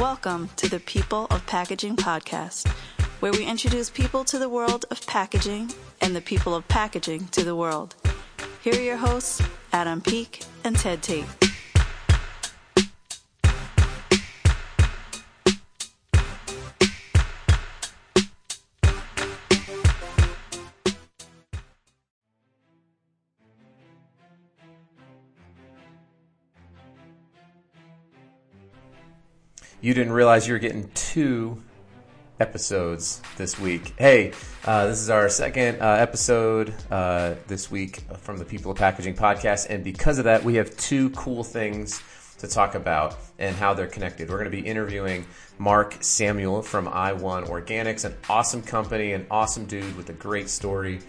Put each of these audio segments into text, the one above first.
Welcome to the People of Packaging podcast, where we introduce people to the world of packaging and the people of packaging to the world. Here are your hosts, Adam Peek and Ted Tate. You didn't realize you were getting two episodes this week. Hey, uh, this is our second uh, episode uh, this week from the People of Packaging podcast, and because of that, we have two cool things to talk about and how they're connected. We're going to be interviewing Mark Samuel from IWON Organics, an awesome company, an awesome dude with a great story.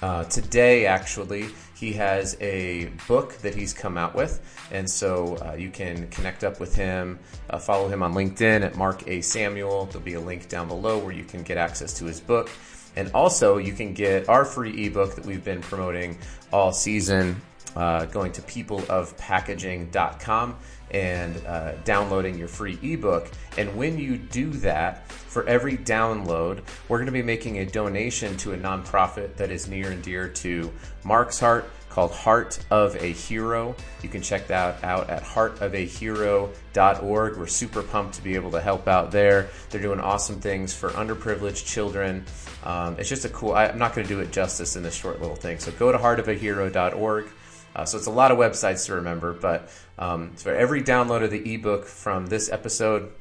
Uh, today, actually, he has a book that he's come out with, and so uh, you can connect up with him, uh, follow him on LinkedIn at Mark A. Samuel. There'll be a link down below where you can get access to his book. And also, you can get our free ebook that we've been promoting all season uh, going to peopleofpackaging.com and uh, downloading your free ebook. And when you do that, for every download, we're going to be making a donation to a nonprofit that is near and dear to Mark's heart called Heart of a Hero. You can check that out at heartofahero.org. We're super pumped to be able to help out there. They're doing awesome things for underprivileged children. Um, it's just a cool, I, I'm not going to do it justice in this short little thing. So go to heartofahero.org. Uh, so it's a lot of websites to remember, but um, for every download of the ebook from this episode,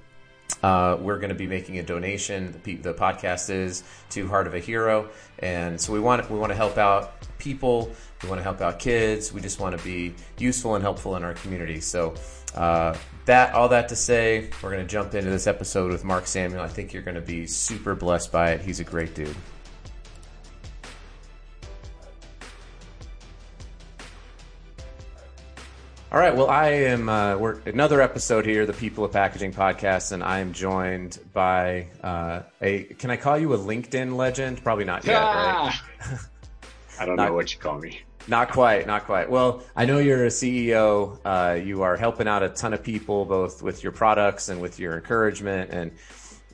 uh, we're going to be making a donation. The, the, podcast is to Heart of a Hero, and so we want we want to help out people. We want to help out kids. We just want to be useful and helpful in our community. So uh, that all that to say, we're going to jump into this episode with Mark Samuel. I think you're going to be super blessed by it. He's a great dude. All right. Well, I am. Uh, we're another episode here, the People of Packaging podcast, and I am joined by uh, a. Can I call you a LinkedIn legend? Probably not yet, ah! right? I don't not, know what you call me. Not quite. Not quite. Well, I know you're a CEO. Uh, you are helping out a ton of people, both with your products and with your encouragement, and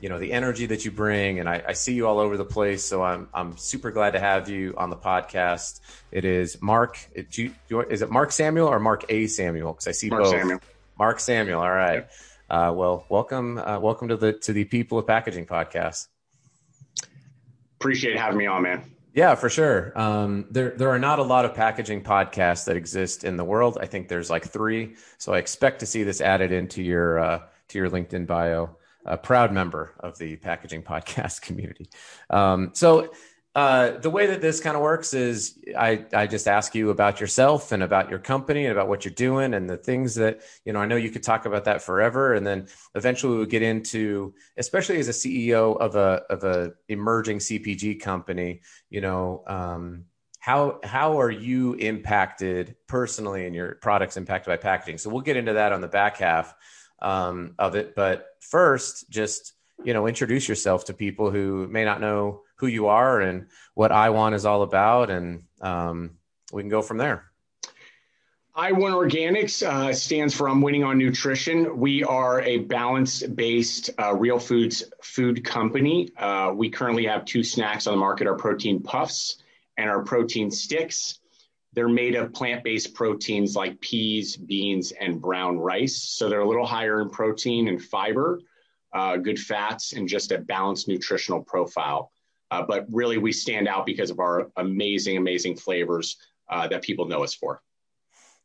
you know the energy that you bring and I, I, see you all over the place so i'm i'm super glad to have you on the podcast it is mark it, you, is it mark samuel or mark a samuel because i see mark both samuel. mark samuel all right uh, well welcome uh, welcome to the to the people of packaging podcast appreciate having me on man yeah, for sure. Um, there, there are not a lot of packaging podcasts that exist in the world. I think there's like three. So I expect to see this added into your uh, to your LinkedIn bio a proud member of the packaging podcast community. Um, so uh, the way that this kind of works is I, I just ask you about yourself and about your company and about what you're doing and the things that, you know, I know you could talk about that forever. And then eventually we'll get into, especially as a CEO of a, of a emerging CPG company, you know, um, how, how are you impacted personally and your products impacted by packaging? So we'll get into that on the back half um, of it. But first, just you know, introduce yourself to people who may not know who you are and what IWON is all about, and um, we can go from there. IWON Organics uh, stands for I'm winning on nutrition. We are a balance based uh, real foods food company. Uh, we currently have two snacks on the market our protein puffs and our protein sticks. They're made of plant based proteins like peas, beans, and brown rice. So they're a little higher in protein and fiber, uh, good fats, and just a balanced nutritional profile. Uh, but really, we stand out because of our amazing, amazing flavors uh, that people know us for.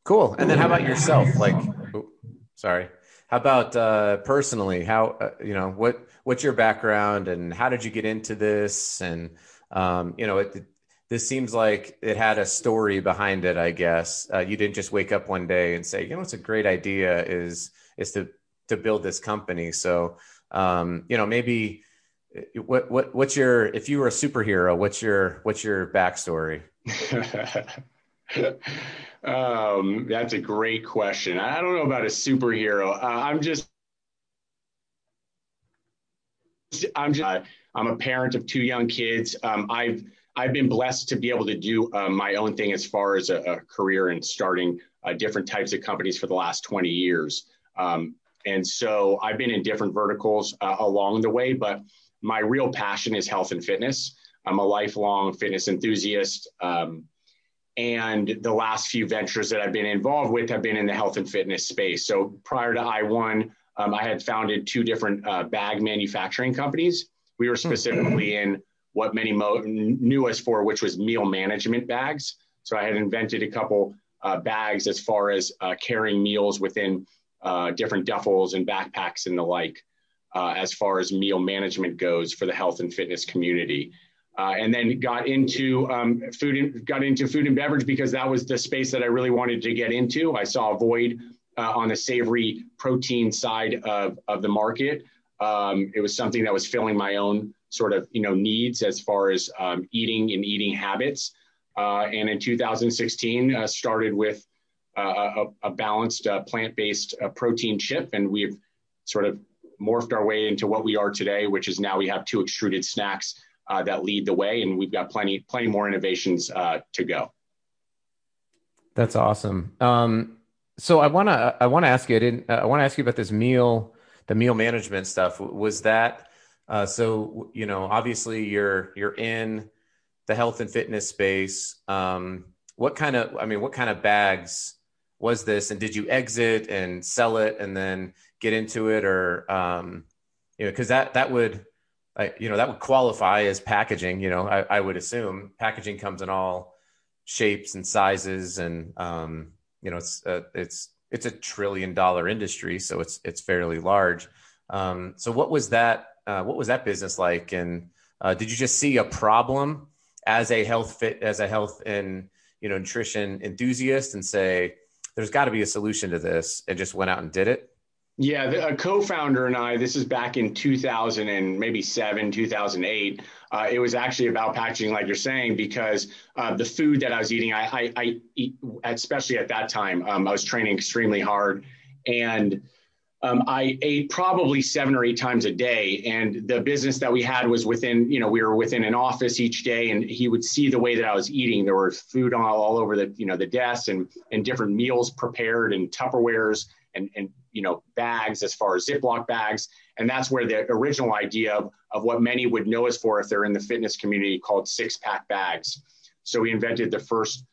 Cool. And then how about yourself? Like, oh, sorry. How about uh, personally? How uh, you know what what's your background and how did you get into this? And um, you know, it, this seems like it had a story behind it. I guess uh, you didn't just wake up one day and say, you know, it's a great idea is is to to build this company. So, um, you know, maybe uh, what what what's your if you were a superhero, what's your what's your backstory? um, that's a great question. I don't know about a superhero. Uh, I'm just I'm just I'm a parent of two young kids. Um, I've I've been blessed to be able to do uh, my own thing as far as a, a career and starting uh, different types of companies for the last 20 years. Um, and so I've been in different verticals uh, along the way, but my real passion is health and fitness. I'm a lifelong fitness enthusiast. Um, and the last few ventures that I've been involved with have been in the health and fitness space. So prior to IWON, um, I had founded two different uh, bag manufacturing companies. We were specifically in what many mo- knew us for, which was meal management bags. So I had invented a couple uh, bags as far as uh, carrying meals within uh, different duffels and backpacks and the like, uh, as far as meal management goes for the health and fitness community. Uh, and then got into um, food and got into food and beverage because that was the space that I really wanted to get into. I saw a void uh, on the savory protein side of, of the market. Um, it was something that was filling my own sort of you know needs as far as um, eating and eating habits. Uh, and in 2016, uh, started with uh, a, a, balanced uh, plant-based protein chip, and we've sort of morphed our way into what we are today, which is now we have two extruded snacks uh, that lead the way, and we've got plenty plenty more innovations uh, to go. That's awesome. Um, so I want to I want to ask you I didn't I want to ask you about this meal the meal management stuff. Was that uh, so? You know, obviously you're you're in the health and fitness space. Um, what kind of I mean, what kind of bags was this, and did you exit and sell it and then get into it, or um, you know, because that that would I, you know, that would qualify as packaging. You know, I, I would assume packaging comes in all shapes and sizes, and um, you know, it's uh, it's it's a trillion dollar industry, so it's it's fairly large. Um, so, what was that? Uh, what was that business like? And uh, did you just see a problem as a health fit, as a health and you know nutrition enthusiast, and say there's got to be a solution to this, and just went out and did it? Yeah, the, a co-founder and I. This is back in 2000 and maybe seven, 2008. Uh, it was actually about packaging, like you're saying, because uh, the food that I was eating, I, I, I eat, especially at that time, um, I was training extremely hard, and um, I ate probably seven or eight times a day. And the business that we had was within, you know, we were within an office each day, and he would see the way that I was eating. There was food all, all over the, you know, the desk, and and different meals prepared and Tupperwares and and you know bags as far as Ziploc bags, and that's where the original idea of, of what many would know us for if they're in the fitness community called six pack bags. So we invented the first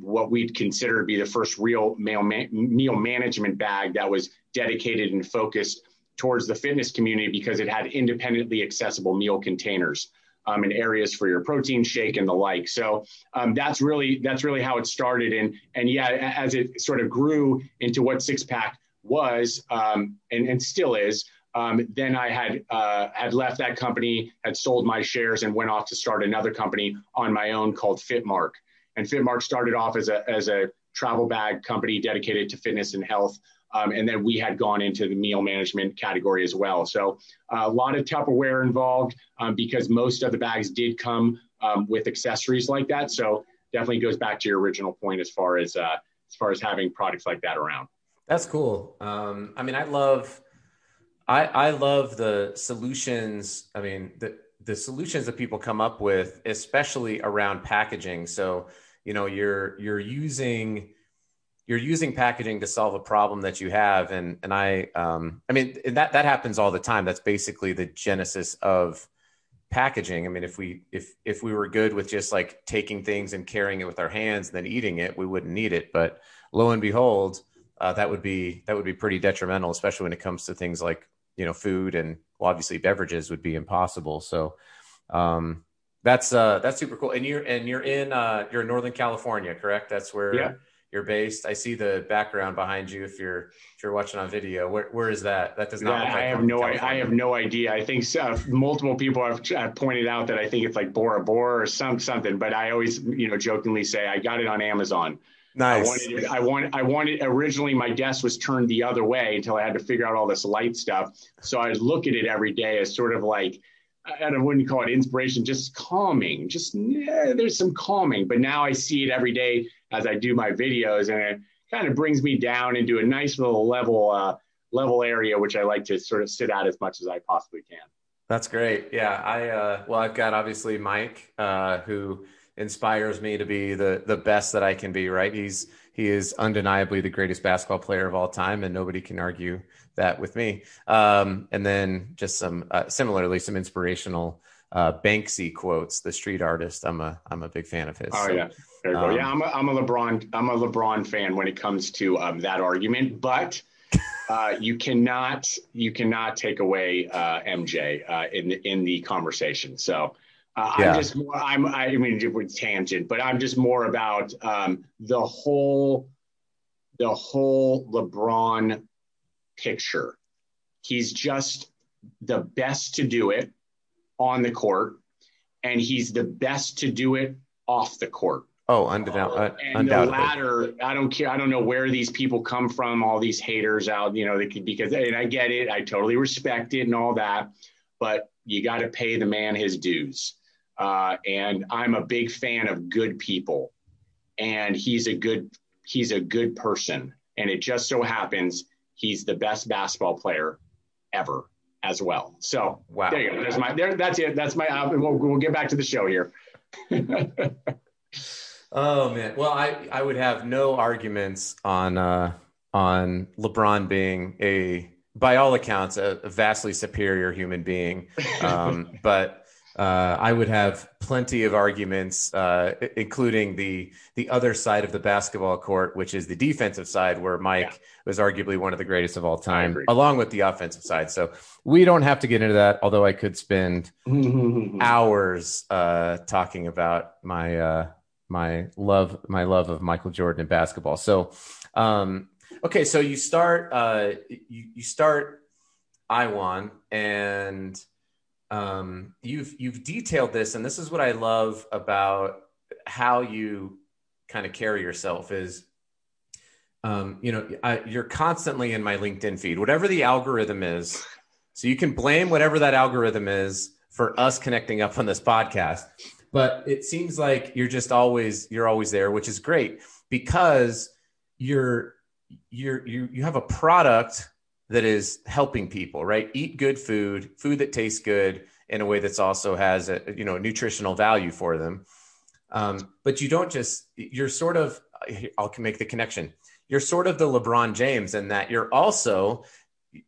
what we'd consider to be the first real meal, management bag that was dedicated and focused towards the fitness community because it had independently accessible meal containers um, and areas for your protein shake and the like. So um, that's really that's really how it started. And and yeah, as it sort of grew into what six pack was um, and, and still is. Um, then I had uh, had left that company, had sold my shares, and went off to start another company on my own called Fitmark. And Fitmark started off as a as a travel bag company dedicated to fitness and health. Um, and then we had gone into the meal management category as well. So uh, a lot of Tupperware involved um, because most of the bags did come um, with accessories like that. So definitely goes back to your original point as far as uh, as far as having products like that around. That's cool. Um, I mean, I love, I I love the solutions. I mean, the the solutions that people come up with, especially around packaging. So you know, you're you're using you're using packaging to solve a problem that you have. And and i um i mean that that happens all the time. That's basically the genesis of packaging. I mean if we if if we were good with just like taking things and carrying it with our hands and then eating it we wouldn't need it. But lo and behold uh, that would be that would be pretty detrimental especially when it comes to things like you know food and well, obviously beverages would be impossible. So um that's uh that's super cool and you're and you're in uh you're in northern california correct that's where yeah you're based. I see the background behind you. If you're if you're watching on video, where where is that? That does not. Yeah, like I have no California. I have no idea. I think uh, multiple people have, have, pointed out that I think it's like Bora Bora or some something. But I always you know jokingly say I got it on Amazon. Nice. I wanted, I wanted, I wanted, originally my desk was turned the other way until I had to figure out all this light stuff. So I look at it every day as sort of like, I wouldn't call it inspiration, just calming, just yeah, there's some calming. But now I see it every day as I do my videos, and it kind of brings me down into a nice little level uh, level area, which I like to sort of sit at as much as I possibly can. That's great. Yeah, I uh, well, I've got obviously Mike, uh, who inspires me to be the the best that I can be. Right? He's he is undeniably the greatest basketball player of all time, and nobody can argue that with me. Um, and then just some uh, similarly some inspirational uh, Banksy quotes, the street artist. I'm a I'm a big fan of his. Oh so, yeah, there you um, go. Yeah, I'm a, I'm a LeBron I'm a LeBron fan when it comes to um, that argument, but. Uh, you cannot you cannot take away uh, MJ uh, in in the conversation. So uh, yeah. I'm just more, I'm I mean with tangent, but I'm just more about um, the whole the whole LeBron picture. He's just the best to do it on the court, and he's the best to do it off the court. Oh, undeniably. Uh, and undoubtedly. the latter, I don't care. I don't know where these people come from. All these haters out, you know, they could, because and I get it. I totally respect it and all that, but you got to pay the man his dues. Uh, and I'm a big fan of good people, and he's a good he's a good person. And it just so happens he's the best basketball player ever as well. So wow, there you go. That's my there. That's it. That's my. Uh, we'll, we'll get back to the show here. oh man. Well, I I would have no arguments on uh, on LeBron being a by all accounts a, a vastly superior human being, um, but uh, I would have plenty of arguments, uh, including the the other side of the basketball court, which is the defensive side, where Mike yeah. was arguably one of the greatest of all time, along with the offensive side. So we don't have to get into that, although I could spend hours uh, talking about my uh, my love my love of Michael Jordan and basketball. So, um, okay, so you start uh, you, you start IWON and um, you've you've detailed this, and this is what I love about how you kind of carry yourself is um, you know I, you're constantly in my linkedin feed whatever the algorithm is. So you can blame whatever that algorithm is for us connecting up on this podcast but it seems like you're just always you're always there which is great because you're you're you, you have a product that is helping people, right? Eat good food, food that tastes good in a way that's also has a you know nutritional value for them. Um, but you don't just you're sort of I'll make the connection. You're sort of the LeBron James in that you're also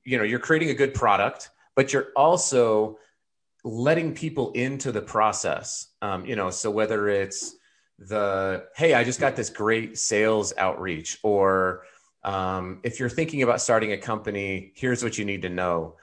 you know you're creating a good product, but you're also letting people into the process. Um, you know, so whether it's the hey, I just got this great sales outreach, or um, if you're thinking about starting a company, here's what you need to know.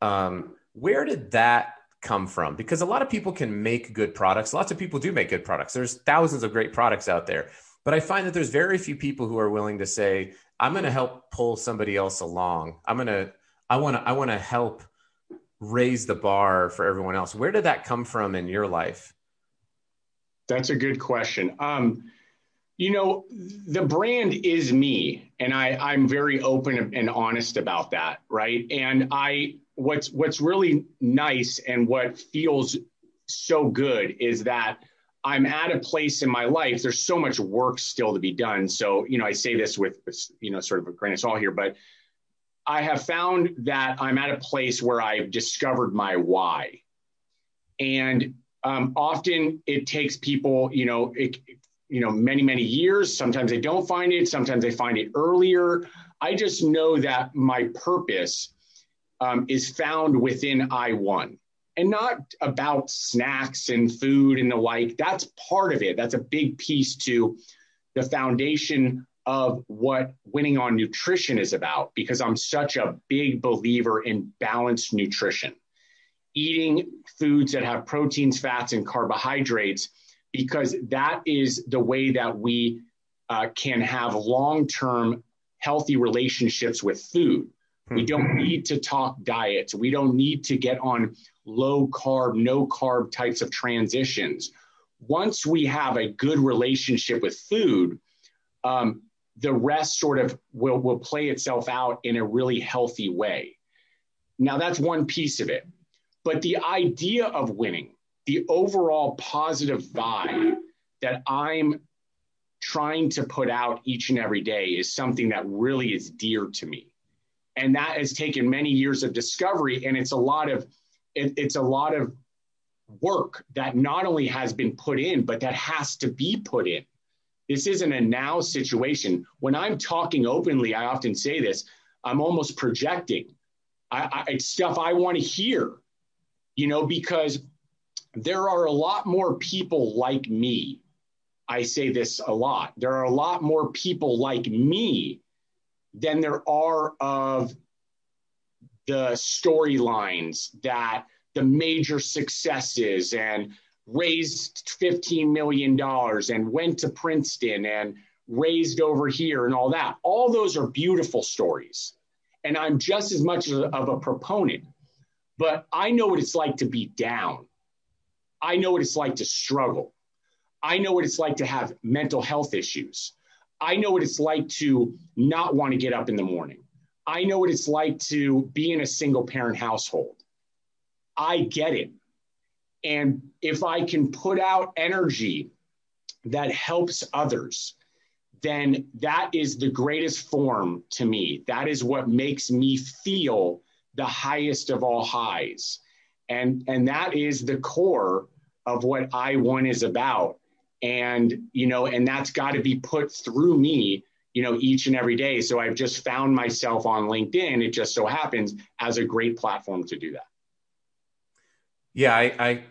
Um, where did that come from? Because a lot of people can make good products. Lots of people do make good products. There's thousands of great products out there. But I find that there's very few people who are willing to say, I'm going to help pull somebody else along. I'm going to, I want to, I want to help raise the bar for everyone else. Where did that come from in your life? That's a good question. Um, you know, the brand is me, and I, I'm very open and honest about that, right? And I, what's what's really nice and what feels so good is that I'm at a place in my life. There's so much work still to be done. So, you know, I say this with, you know, sort of a grain of salt here, but I have found that I'm at a place where I've discovered my why. And um, often it takes people, you know, it, you know many many years. Sometimes they don't find it sometimes they find it earlier. I just know that my purpose um, is found within IWON and not about snacks and food and the like. That's part of it. That's a big piece to the foundation of what winning on nutrition is about because i'm such a big believer in balanced nutrition. Eating foods that have proteins fats and carbohydrates because that is the way that we uh, can have long term healthy relationships with food. We don't hmm. need to talk diets. We don't need to get on low carb, no carb types of transitions. Once we have a good relationship with food, um, the rest sort of will, will play itself out in a really healthy way. Now, that's one piece of it. But the idea of winning, the overall positive vibe that I'm trying to put out each and every day is something that really is dear to me. And that has taken many years of discovery. And it's a lot of, it, it's a lot of work that not only has been put in, but that has to be put in. This isn't a now situation. When I'm talking openly, I often say this I'm almost projecting. I, I, it's stuff I want to hear, you know, because there are a lot more people like me. I say this a lot. There are a lot more people like me than there are of the storylines that the major successes and raised $15 million and went to Princeton and raised over here and all that. All those are beautiful stories. And I'm just as much of a proponent, but I know what it's like to be down. I know what it's like to struggle. I know what it's like to have mental health issues. I know what it's like to not want to get up in the morning. I know what it's like to be in a single parent household. I get it. And if I can put out energy that helps others, then that is the greatest form to me. That is what makes me feel the highest of all highs. And, and that is the core of what IWON is about. And, you know, and that's got to be put through me, you know, each and every day. So I've just found myself on LinkedIn. It just so happens as a great platform to do that. Yeah, I, I,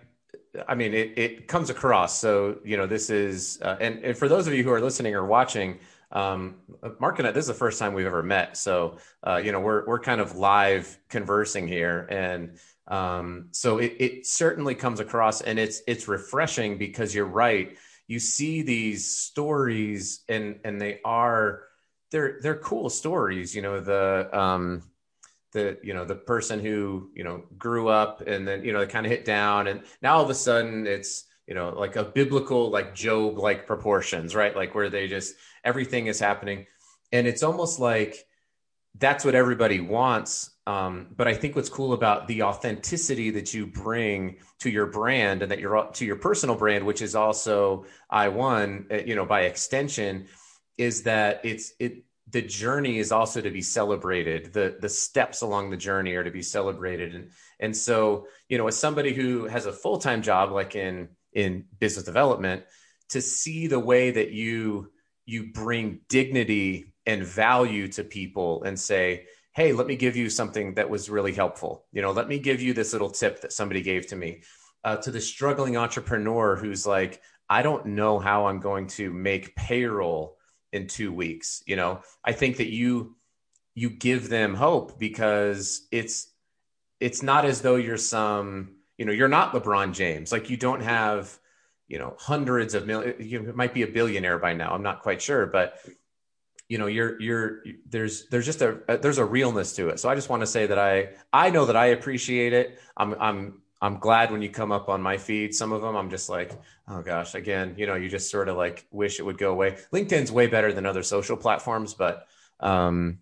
I mean, it, it comes across. So, you know, this is, uh, and, and for those of you who are listening or watching, um, Mark and I, this is the first time we've ever met. So, uh, you know, we're, we're kind of live conversing here. And um, so it, it certainly comes across and it's, it's refreshing because you're right. You see these stories and, and they are, they're, they're cool stories, you know, the, um, the you know the person who you know grew up and then you know they kind of hit down and now all of a sudden it's you know like a biblical like job like proportions right? Like where they just everything is happening. And it's almost like that's what everybody wants um, but i think what's cool about the authenticity that you bring to your brand and that you're to your personal brand which is also IWON uh, you know by extension is that it's it the journey is also to be celebrated. The the steps along the journey are to be celebrated. And and so you know as somebody who has a full-time job like in in business development to see the way that you you bring dignity and value to people and say hey let me give you something that was really helpful. You know let me give you this little tip that somebody gave to me. Uh, to the struggling entrepreneur who's like i don't know how i'm going to make payroll in two weeks you know? I think that you you give them hope because it's it's not as though you're some you know you're not lebron james. Like you don't have you know hundreds of million you might be a billionaire by now i'm not quite sure but you know you're you're there's there's just a, a there's a realness to it. So i just want to say that i i know that i appreciate it. I'm i'm I'm glad when you come up on my feed. Some of them I'm just like, oh gosh, again, you know, you just sort of like wish it would go away. LinkedIn's way better than other social platforms, but um,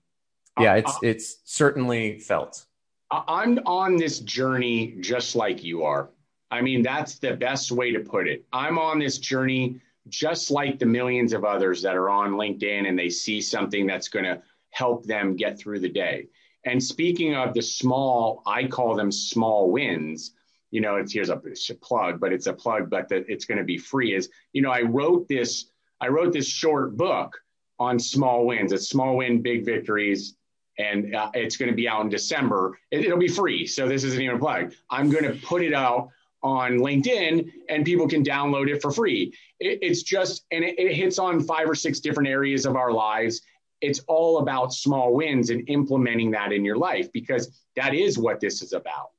yeah, it's it's certainly felt. I'm on this journey just like you are. I mean, that's the best way to put it. I'm on this journey just like the millions of others that are on LinkedIn and they see something that's going to help them get through the day. And speaking of the small, I call them small wins you know, it's here's a, it's a plug, but it's a plug, but that it's going to be free. Is you know, I wrote this, I wrote this short book on small wins. It's small win, big victories, and uh, it's going to be out in December. It, will be free, so this isn't even a plug. I'm going to put it out on LinkedIn, and people can download it for free. It, it's just, and it, it hits on five or six different areas of our lives. It's all about small wins and implementing that in your life because that is what this is about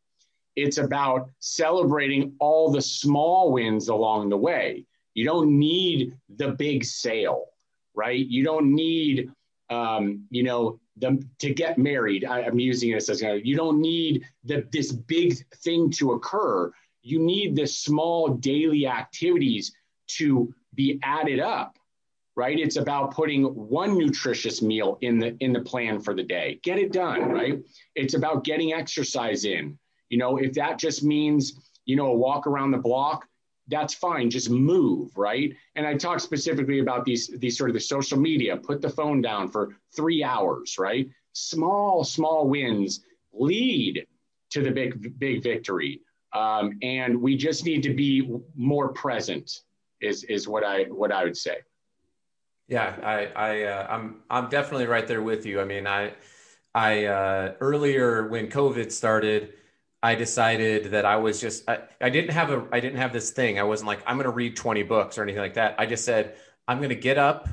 it's about celebrating all the small wins along the way. You don't need the big sale, right? You don't need, um, you know, the, to get married. I, am using this as know, you don't need the, this big thing to occur. You need the small daily activities to be added up, right? It's about putting one nutritious meal in the in the plan for the day. Get it done, right? It's about getting exercise in you know, if that just means, you know, a walk around the block, that's fine. Just move, right? And I talk specifically about these these sort of the social media. Put the phone down for three hours, right? Small, small wins lead to the big big victory. um, and we just need to be more present. Is is what I what I would say. Yeah, I I uh, I'm I'm definitely right there with you. I mean, I I uh, earlier when COVID started, I decided that I was just I, I didn't have a I didn't have this thing. I wasn't like I'm going to read 20 books or anything like that. I just said I'm going to get up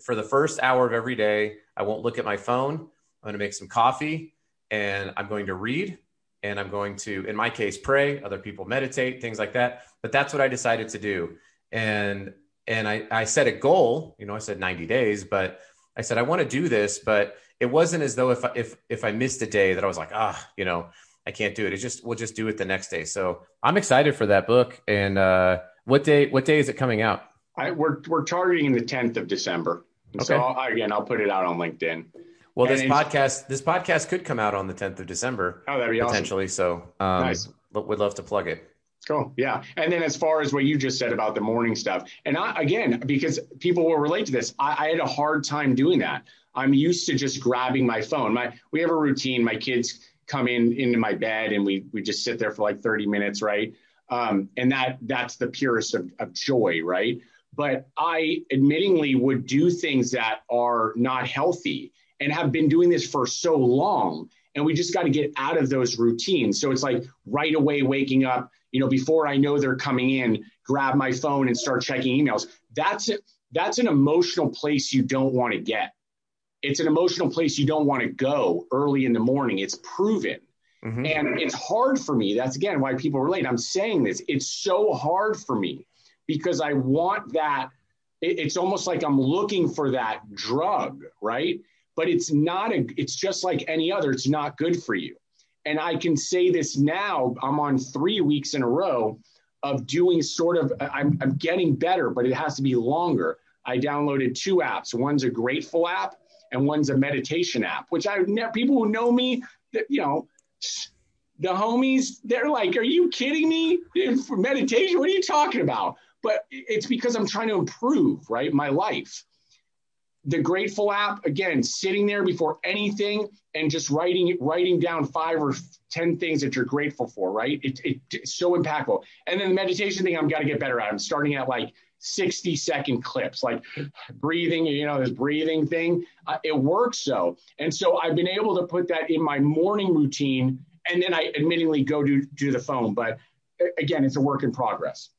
for the first hour of every day. I won't look at my phone. I'm going to make some coffee and I'm going to read and I'm going to in my case pray, other people meditate, things like that. But that's what I decided to do. And and I I set a goal, you know, I said 90 days, but I said I want to do this, but it wasn't as though if if if I missed a day that I was like, ah, you know, I can't do it. It's just we'll just do it the next day. So I'm excited for that book. And uh, what day? What day is it coming out? I, we're we're targeting the 10th of December. Okay. So I'll, again, I'll put it out on LinkedIn. Well, and this podcast this podcast could come out on the 10th of December. Oh, that'd be potentially. Awesome. So um, nice. Would love to plug it. Cool. Yeah. And then as far as what you just said about the morning stuff, and I, again, because people will relate to this, I, I, had a hard time doing that. I'm used to just grabbing my phone. My we have a routine. My kids come in into my bed and we we just sit there for like 30 minutes, right? Um, and that that's the purest of, of joy, right? But I admittingly would do things that are not healthy and have been doing this for so long. And we just got to get out of those routines. So it's like right away waking up, you know, before I know they're coming in, grab my phone and start checking emails. That's it. That's an emotional place you don't want to get it's an emotional place you don't want to go early in the morning. It's proven. Mm-hmm. And it's hard for me. That's again why people relate. I'm saying this. It's so hard for me because I want that. It's almost like I'm looking for that drug, right? But it's not a, it's just like any other. It's not good for you. And I can say this now. I'm on three weeks in a row of doing sort of, I'm, I'm getting better, but it has to be longer. I downloaded two apps. One's a Grateful app and one's a meditation app, which I never, people who know me, you know, the homies, they're like, are you kidding me? For meditation, what are you talking about? But it's because I'm trying to improve, right? My life. The Grateful app, again, sitting there before anything and just writing writing down five or ten things that you're grateful for, right? It, it, it's so impactful. And then the meditation thing, I'm got to get better at. I'm starting at like 60 second clips, like breathing, you know, this breathing thing. Uh, it works so. And so I've been able to put that in my morning routine. And then I admittingly go to, to the phone. But again, it's a work in progress.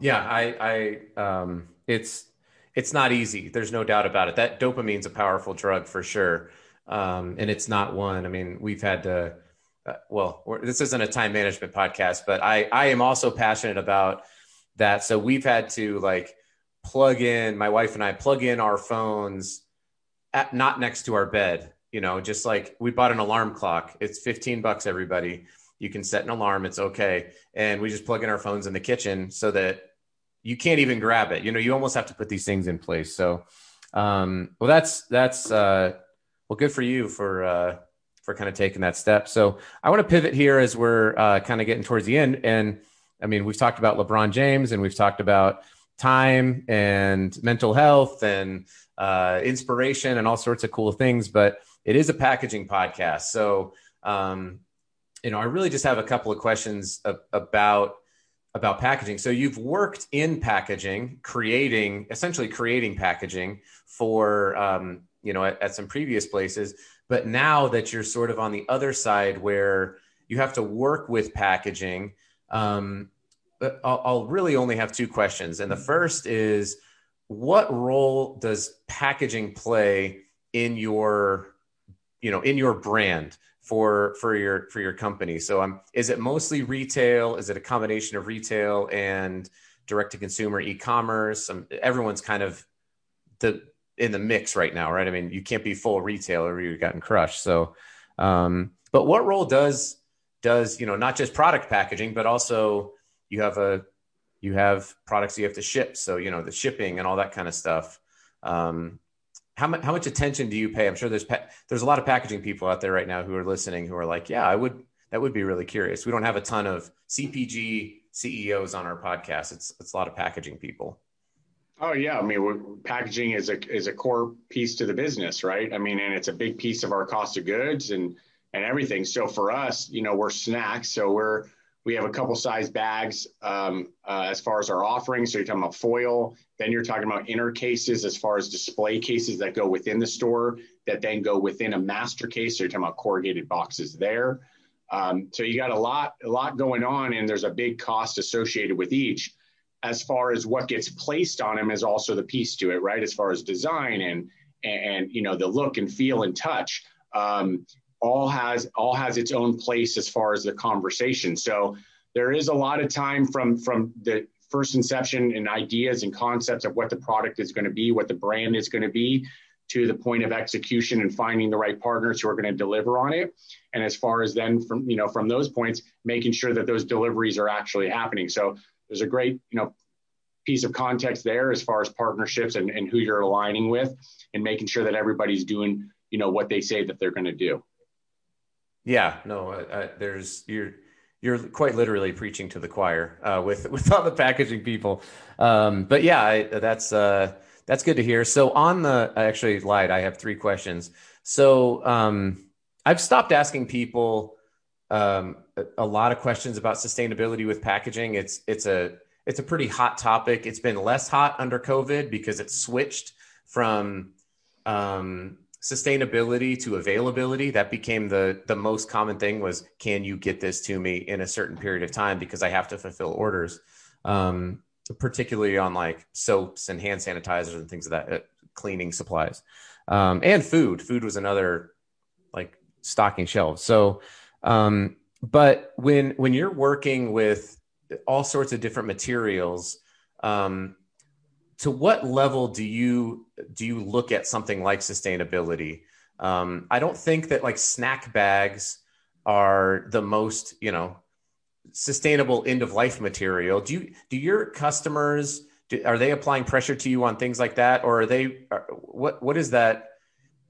Yeah, I, I, um, it's, it's not easy. There's no doubt about it. That dopamine's a powerful drug for sure. Um, and it's not one. I mean, we've had to, uh, well, this isn't a time management podcast, but I, I am also passionate about that so we've had to like plug in my wife and I plug in our phones at not next to our bed you know just like we bought an alarm clock it's 15 bucks everybody you can set an alarm it's okay and we just plug in our phones in the kitchen so that you can't even grab it. You know you almost have to put these things in place. So um well that's that's uh well good for you for uh for kind of taking that step. So i want to pivot here as we're uh kind of getting towards the end. And I mean, we've talked about LeBron James and we've talked about time and mental health and uh, inspiration and all sorts of cool things, but it is a packaging podcast. So, um, you know, I really just have a couple of questions about about packaging. So you've worked in packaging, creating essentially creating packaging for um, you know at, at some previous places, but now that you're sort of on the other side where you have to work with packaging um, I'll, I'll really only have two questions. And the first is what role does packaging play in your, you know, in your brand? For for your for your company. So um is it mostly retail? Is it a combination of retail and direct to consumer e-commerce? Um, everyone's kind of the in the mix right now right? I mean you can't be full retail or you've gotten crushed. So um but what role does does you know not just product packaging but also you have a you have products you have to ship. So you know the shipping and all that kind of stuff. Um, how much how much attention do you pay? I'm sure there's pa- there's a lot of packaging people out there right now who are listening who are like yeah i would that would be really curious. We don't have a ton of cpg ceos on our podcast. It's it's a lot of packaging people. Oh yeah, I mean, packaging is a is a core piece to the business, right? I mean, and it's a big piece of our cost of goods and and everything. So for us, you know, we're snacks, so we're We have a couple size bags um, uh, as far as our offerings. So you're talking about foil. Then you're talking about inner cases as far as display cases that go within the store that then go within a master case. So you're talking about corrugated boxes there. Um, so you got a lot, a lot going on, and there's a big cost associated with each. As far as what gets placed on them is also the piece to it, right? As far as design and and you know the look and feel and touch. Um, all has all has its own place as far as the conversation. So there is a lot of time from from the first inception and ideas and concepts of what the product is going to be, what the brand is going to be, to the point of execution and finding the right partners who are going to deliver on it. And as far as then from you know from those points, making sure that those deliveries are actually happening. So there's a great you know piece of context there as far as partnerships and, and who you're aligning with and making sure that everybody's doing you know what they say that they're going to do yeah, no, there's you're you're quite literally preaching to the choir uh, with with all the packaging people. Um, but yeah, I, that's uh, that's good to hear. So on the I actually lied. I have three questions. So um, I've stopped asking people um, a, a lot of questions about sustainability with packaging. It's it's a it's a pretty hot topic. It's been less hot under COVID because it switched from um, sustainability to availability that became the the most common thing was can you get this to me in a certain period of time? Because i have to fulfill orders. Um, particularly on like soaps and hand sanitizers and things of that uh, cleaning supplies. Um, and food. Food was another like stocking shelves so um, but when when you're working with all sorts of different materials um, to what level do you do you look at something like sustainability? Um, I don't think that like snack bags are the most you know sustainable end of life material. Do you do your customers do, are they applying pressure to you on things like that, or are they are, what what is that?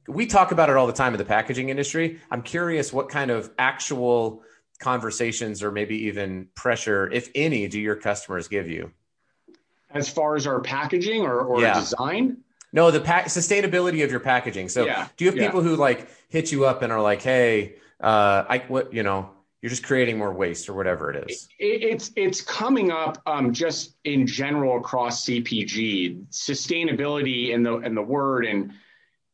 We talk about it all the time in the packaging industry. I'm curious what kind of actual conversations or maybe even pressure, if any, do your customers give you? As far as our packaging or, or yeah. design? No, the pack sustainability of your packaging. So yeah. do you have people yeah. who like hit you up and are like, Hey, uh, I, what, you know, you're just creating more waste or whatever it is. It, it's, it's coming up um, just in general across CPG sustainability and the, and the word. And,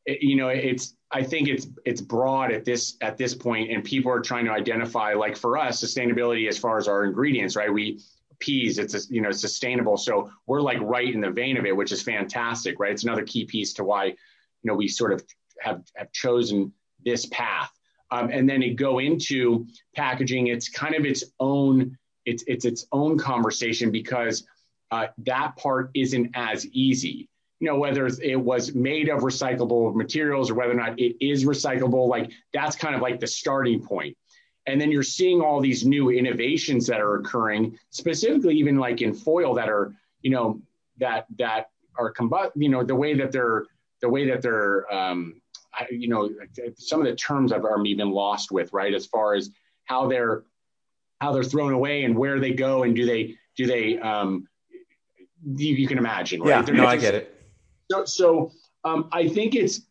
it, you know, it's, I think it's, it's broad at this, at this point and people are trying to identify like for us, sustainability as far as our ingredients, right? We, it's you know sustainable. So we're like right in the vein of it which is fantastic right? It's another key piece to why you know we sort of have, have chosen this path. Um, and then it go into packaging it's kind of its own it's it's its own conversation because uh, that part isn't as easy. You know whether it was made of recyclable materials or whether or not it is recyclable like that's kind of like the starting point and then you're seeing all these new innovations that are occurring specifically even like in foil that are you know that that are combust you know the way that they're the way that they're um, I, you know some of the terms I've, I'm even lost with right as far as how they're how they're thrown away and where they go and do they do they um, you, you can imagine right? Yeah no I get it. So so um, I think it's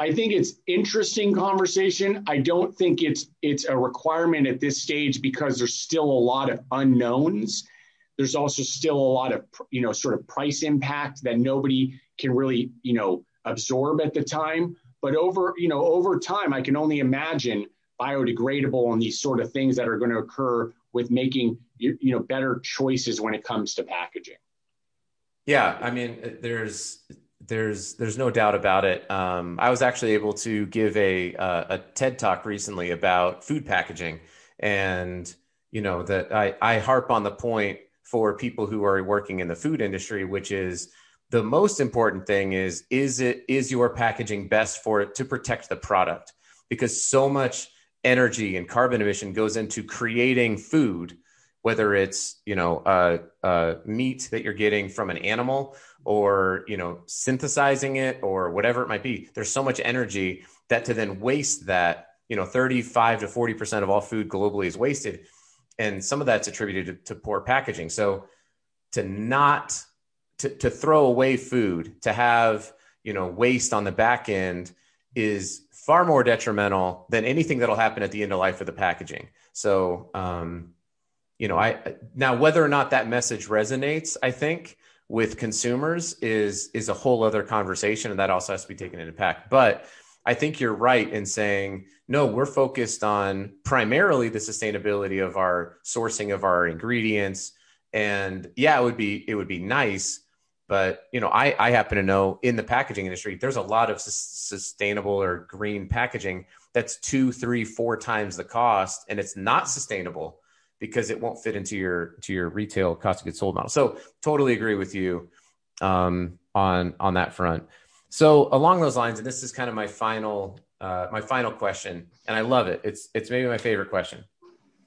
I think it's interesting conversation. I don't think it's it's a requirement at this stage because there's still a lot of unknowns. There's also still a lot of you know sort of price impact that nobody can really you know absorb at the time. But over you know over time, I can only imagine biodegradable and these sort of things that are going to occur with making you you know better choices when it comes to packaging. Yeah, I mean, there's there's there's no doubt about it. Um, I was actually able to give a uh, a TED talk recently about food packaging, and you know that I I harp on the point for people who are working in the food industry, which is the most important thing is is it is your packaging best for it to protect the product because so much energy and carbon emission goes into creating food whether it's you know uh, uh, meat that you're getting from an animal or you know synthesizing it or whatever it might be there's so much energy that to then waste that you know 35 to 40 percent of all food globally is wasted. And some of that's attributed to, to poor packaging. So to not to, to throw away food to have you know waste on the back end is far more detrimental than anything that'll happen at the end of life of the packaging. So um, you know, I now whether or not that message resonates, I think with consumers is is a whole other conversation, and that also has to be taken into account. But I think you're right in saying no. We're focused on primarily the sustainability of our sourcing of our ingredients, and yeah, it would be it would be nice. But you know, I, I happen to know in the packaging industry, there's a lot of su- sustainable or green packaging that's two, three, four times the cost, and it's not sustainable because it won't fit into your to your retail cost of goods sold model. So totally agree with you um, on on that front. So along those lines, and this is kind of my final uh, my final question, and I love it. It's it's maybe my favorite question.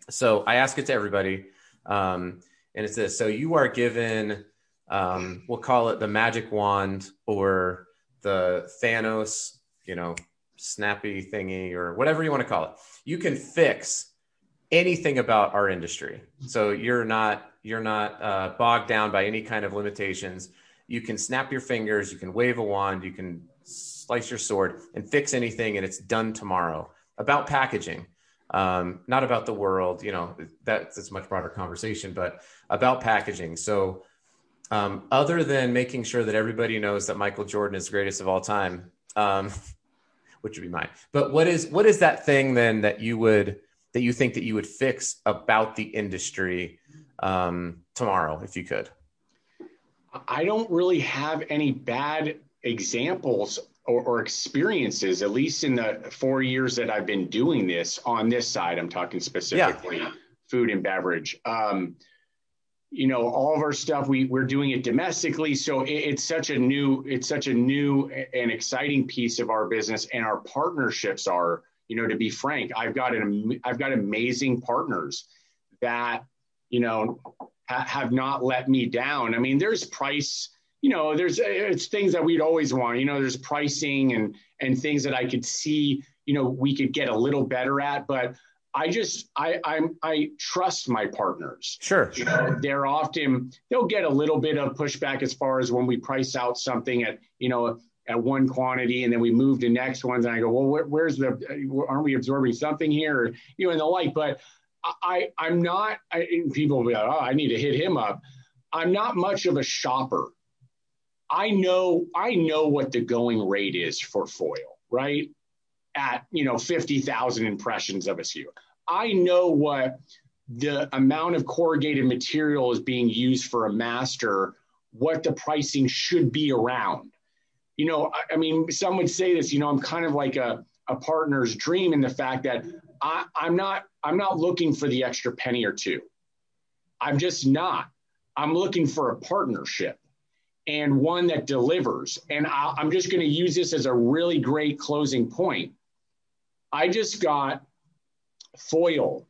So I ask it to everybody, um, and it's this: so you are given, um, we'll call it the magic wand or the Thanos, you know, snappy thingy or whatever you want to call it. You can fix anything about our industry. So you're not you're not uh, bogged down by any kind of limitations. You can snap your fingers, you can wave a wand, you can slice your sword and fix anything, and it's done tomorrow. About packaging, um, not about the world. You know that's, a much broader conversation, but about packaging. So. Um, other than making sure that everybody knows that Michael Jordan is the greatest of all time, um, which would be mine. But what is what is that thing then that you would that you think that you would fix about the industry um, tomorrow if you could? I don't really have any bad examples or, or, experiences, at least in the four years that I've been doing this on this side. I'm talking specifically yeah. food and beverage. Um, you know, all of our stuff we we're doing it domestically, so it, it's such a new it's such a new and exciting piece of our business, and our partnerships are you know to be frank i've got an i've got amazing partners that you know ha- have not let me down i mean there's price you know there's eh, it's things that we'd always want you know there's pricing and and things that i could see you know we could get a little better at but I just I I'm I trust my partners. Sure. You know, they're often they'll get a little bit of pushback as far as when we price out something at you know at one quantity and then we move to next ones and I go, well, where, where's the, aren't we absorbing something here? Or, you know, and the like, but I, I'm not, I, people will be like, oh, I need to hit him up. I'm not much of a shopper. I know, I know what the going rate is for foil, right? At, you know, 50,000 impressions of a SKU. I know what the amount of corrugated material is being used for a master, what the pricing should be around you know, I, I, mean, some would say this, you know, I'm kind of like a, a partner's dream in the fact that I, I'm not I'm not looking for the extra penny or two. I'm just not. I'm looking for a partnership and one that delivers. And I, I'm just going to use this as a really great closing point. I just got foil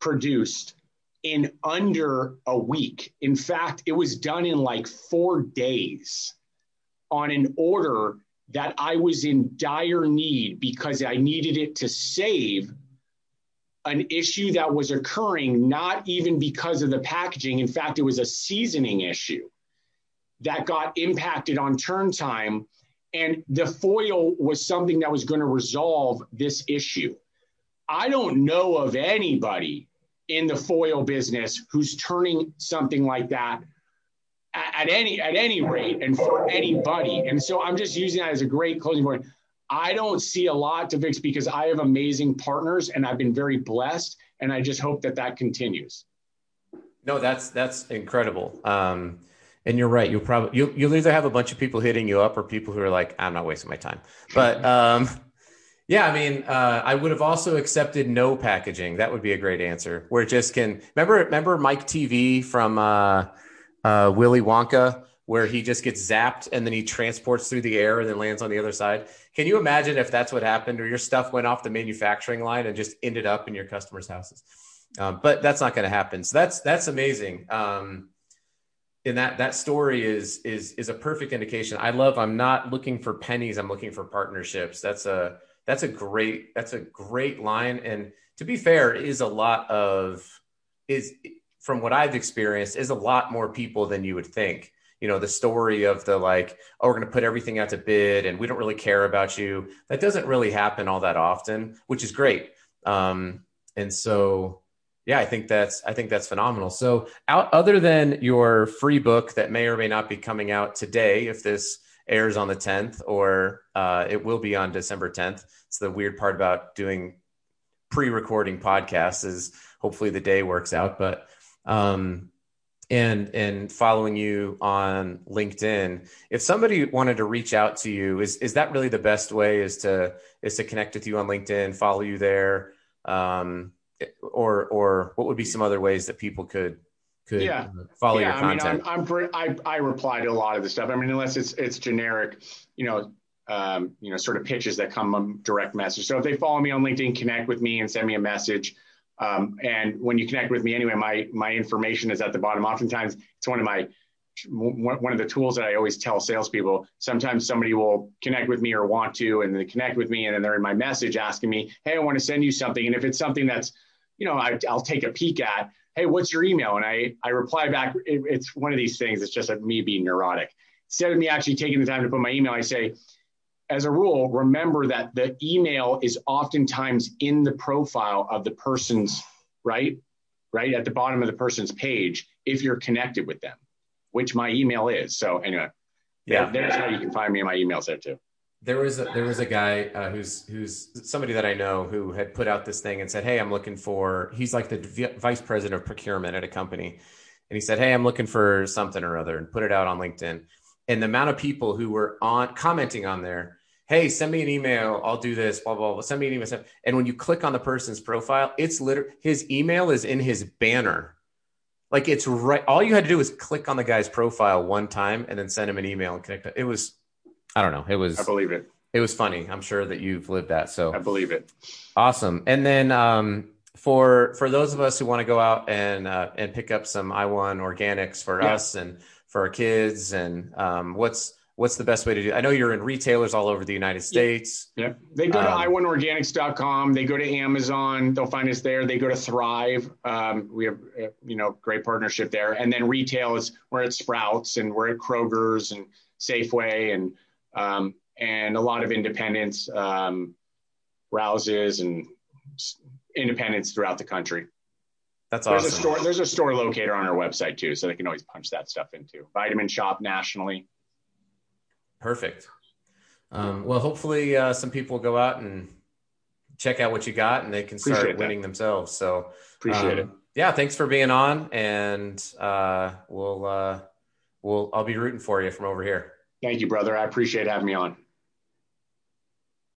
produced in under a week. In fact, it was done in like four days on an order that I was in dire need because I needed it to save an issue that was occurring, not even because of the packaging. In fact, it was a seasoning issue that got impacted on turn time. And the foil was something that was going to resolve this issue. I don't know of anybody in the foil business who's turning something like that at any at any rate and for anybody. And so I'm just using that as a great closing point. I don't see a lot to fix because I have amazing partners and I've been very blessed, and I just hope that that continues. No, that's that's incredible. Um, and you're right. You'll probably you'll, you'll either have a bunch of people hitting you up or people who are like, I'm not wasting my time. But um, yeah, I mean, uh, I would have also accepted no packaging. That would be a great answer. Where it just can remember remember Mike Teavee from. Uh, uh, Willy Wonka, where he just gets zapped and then he transports through the air and then lands on the other side. Can you imagine if that's what happened, or your stuff went off the manufacturing line and just ended up in your customers' houses? Um, but that's not going to happen. So that's that's amazing. Um, and that that story is is is a perfect indication. I love. I'm not looking for pennies. I'm looking for partnerships. That's a that's a great that's a great line. And to be fair, is a lot of is from what I've experienced, is a lot more people than you would think. You know, the story of the like, oh, we're going to put everything out to bid and we don't really care about you. That doesn't really happen all that often, which is great. Um, and so, yeah, I think that's I think that's phenomenal. So, out, other than your free book that may or may not be coming out today, if this airs on the 10th, or uh, it will be on December 10th. It's the weird part about doing pre-recording podcasts is hopefully the day works out, but um, and and following you on LinkedIn. If somebody wanted to reach out to you, is is that really the best way? Is to is to connect with you on LinkedIn, follow you there. Um, or or what would be some other ways that people could could yeah. follow yeah, your content? I mean, I'm, I'm I I reply to a lot of the stuff. I mean, unless it's it's generic, you know, um, you know, sort of pitches that come direct message. So if they follow me on LinkedIn, connect with me and send me a message. Um, and when you connect with me anyway, my my information is at the bottom. Oftentimes, it's one of my one of the tools that I always tell salespeople. Sometimes somebody will connect with me or want to, and they connect with me, and then they're in my message asking me, "Hey, I want to send you something." And if it's something that's you know, I, will take a peek at, hey, what's your email? And I, I reply back, it, it's one of these things, it's just me being neurotic. Instead of me actually taking the time to put my email, I say, as a rule, remember that the email is oftentimes in the profile of the person's, right? Right at the bottom of the person's page if you're connected with them, which my email is. So, anyway, yeah, there's how you can find me in my emails there too there was a, there was a guy uh, who's who's somebody that I know who had put out this thing and said, "Hey, I'm looking for." He's like the v- vice president of procurement at a company, and he said, "Hey, I'm looking for something or other," and put it out on LinkedIn. And the amount of people who were on commenting on there, "Hey, send me an email. I'll do this." Blah blah. blah. Send me an email. And when you click on the person's profile, it's literally his email is in his banner. Like it's right. All you had to do was click on the guy's profile one time and then send him an email and connect. It was I don't know. It was. I believe it. It was funny. I'm sure that you've lived that. So I believe it. Awesome. And then um, for for those of us who want to go out and uh, and pick up some IWON organics for yeah. us and for our kids, and um, what's what's the best way to do? it? I know you're in retailers all over the United States. Yeah, they go to um, iwonorganics.com. They go to Amazon. They'll find us there. They go to Thrive. Um, we have uh, you know great partnership there. And then retail is we're at Sprouts and we're at Kroger's and Safeway and um, and a lot of independents, um, Rouses, and independents throughout the country. That's awesome. There's a store. There's a store locator on our website too, so they can always punch that stuff into. Vitamin Shoppe nationally. Perfect. Um, well, hopefully, uh, some people go out and check out what you got, and they can start Appreciate winning that. themselves. So appreciate um, it. Yeah, thanks for being on, and uh, we'll uh, we'll I'll be rooting for you from over here. Thank you, brother. I appreciate having me on.